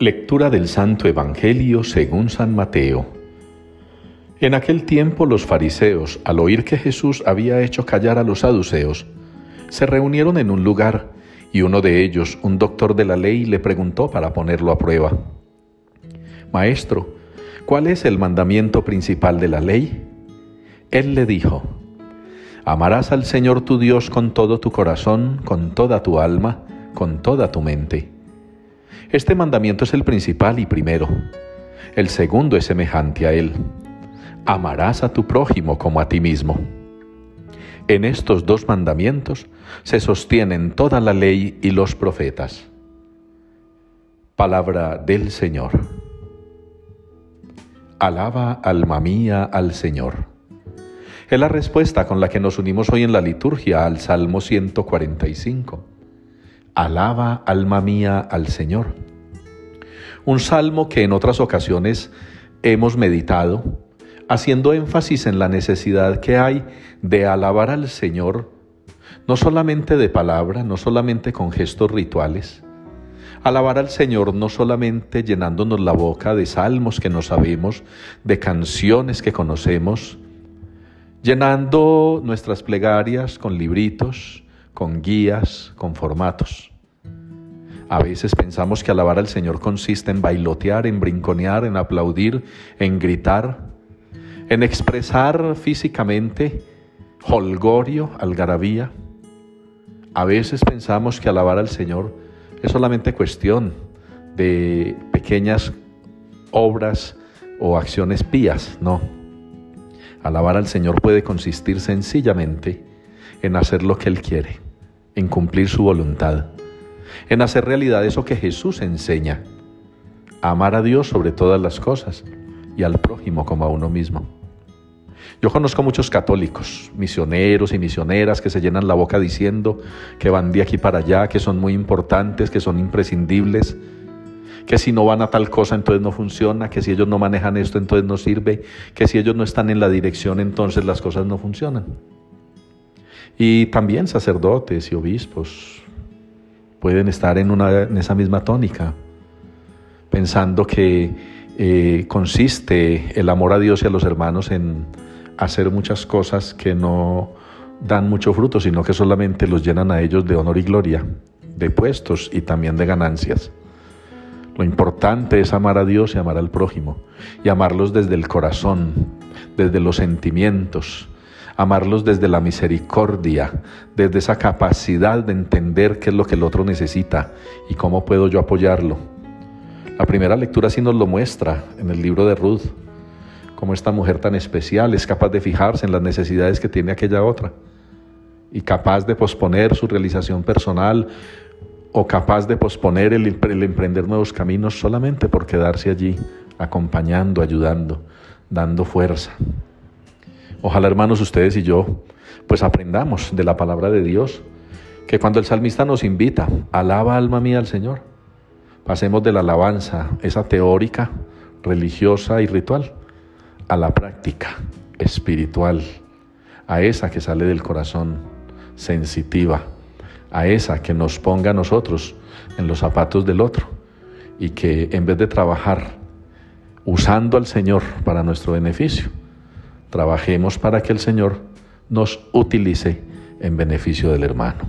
Lectura del Santo Evangelio según San Mateo. En aquel tiempo los fariseos, al oír que Jesús había hecho callar a los saduceos, se reunieron en un lugar y uno de ellos, un doctor de la ley, le preguntó para ponerlo a prueba. Maestro, ¿cuál es el mandamiento principal de la ley? Él le dijo, Amarás al Señor tu Dios con todo tu corazón, con toda tu alma, con toda tu mente este mandamiento es el principal y primero. El segundo es semejante a él. Amarás a tu prójimo como a ti mismo. En estos dos mandamientos se sostienen toda la ley y los profetas. Palabra del Señor. Alaba, alma mía, al Señor. Es la respuesta con la que nos unimos hoy en la liturgia al Salmo 145. Alaba, alma mía, al Señor. Un salmo que en otras ocasiones hemos meditado, haciendo énfasis en la necesidad que hay de alabar al Señor, no solamente de palabra, no solamente con gestos rituales, alabar al Señor no solamente llenándonos la boca de salmos que no sabemos, de canciones que conocemos, llenando nuestras plegarias con libritos, con guías, con formatos. A veces pensamos que alabar al Señor consiste en bailotear, en brinconear, en aplaudir, en gritar, en expresar físicamente holgorio, algarabía. A veces pensamos que alabar al Señor es solamente cuestión de pequeñas obras o acciones pías, no. Alabar al Señor puede consistir sencillamente en hacer lo que Él quiere en cumplir su voluntad, en hacer realidad eso que Jesús enseña, amar a Dios sobre todas las cosas y al prójimo como a uno mismo. Yo conozco muchos católicos, misioneros y misioneras que se llenan la boca diciendo que van de aquí para allá, que son muy importantes, que son imprescindibles, que si no van a tal cosa entonces no funciona, que si ellos no manejan esto entonces no sirve, que si ellos no están en la dirección entonces las cosas no funcionan. Y también sacerdotes y obispos pueden estar en, una, esa misma tónica, pensando que eh, consiste el amor a Dios y a los hermanos en hacer muchas cosas que no dan mucho fruto, sino que solamente los llenan a ellos de honor y gloria, de puestos y también de ganancias. Lo importante es amar a Dios y amar al prójimo, y amarlos desde el corazón, desde los sentimientos, amarlos desde la misericordia, desde esa capacidad de entender qué es lo que el otro necesita y cómo puedo yo apoyarlo. La primera lectura sí nos lo muestra en el libro de Ruth, cómo esta mujer tan especial es capaz de fijarse en las necesidades que tiene aquella otra y capaz de posponer su realización personal o capaz de posponer el, el, emprender nuevos caminos solamente por quedarse allí, acompañando, ayudando, dando fuerza. Ojalá hermanos ustedes y yo pues aprendamos de la palabra de Dios, que cuando el salmista nos invita, alaba alma mía al Señor, pasemos de la alabanza, esa teórica, religiosa y ritual, a la práctica espiritual, a esa que sale del corazón, sensitiva, a esa que nos ponga a nosotros en los zapatos del otro y que en vez de trabajar usando al Señor para nuestro beneficio, Trabajemos para que el Señor nos utilice en beneficio del hermano.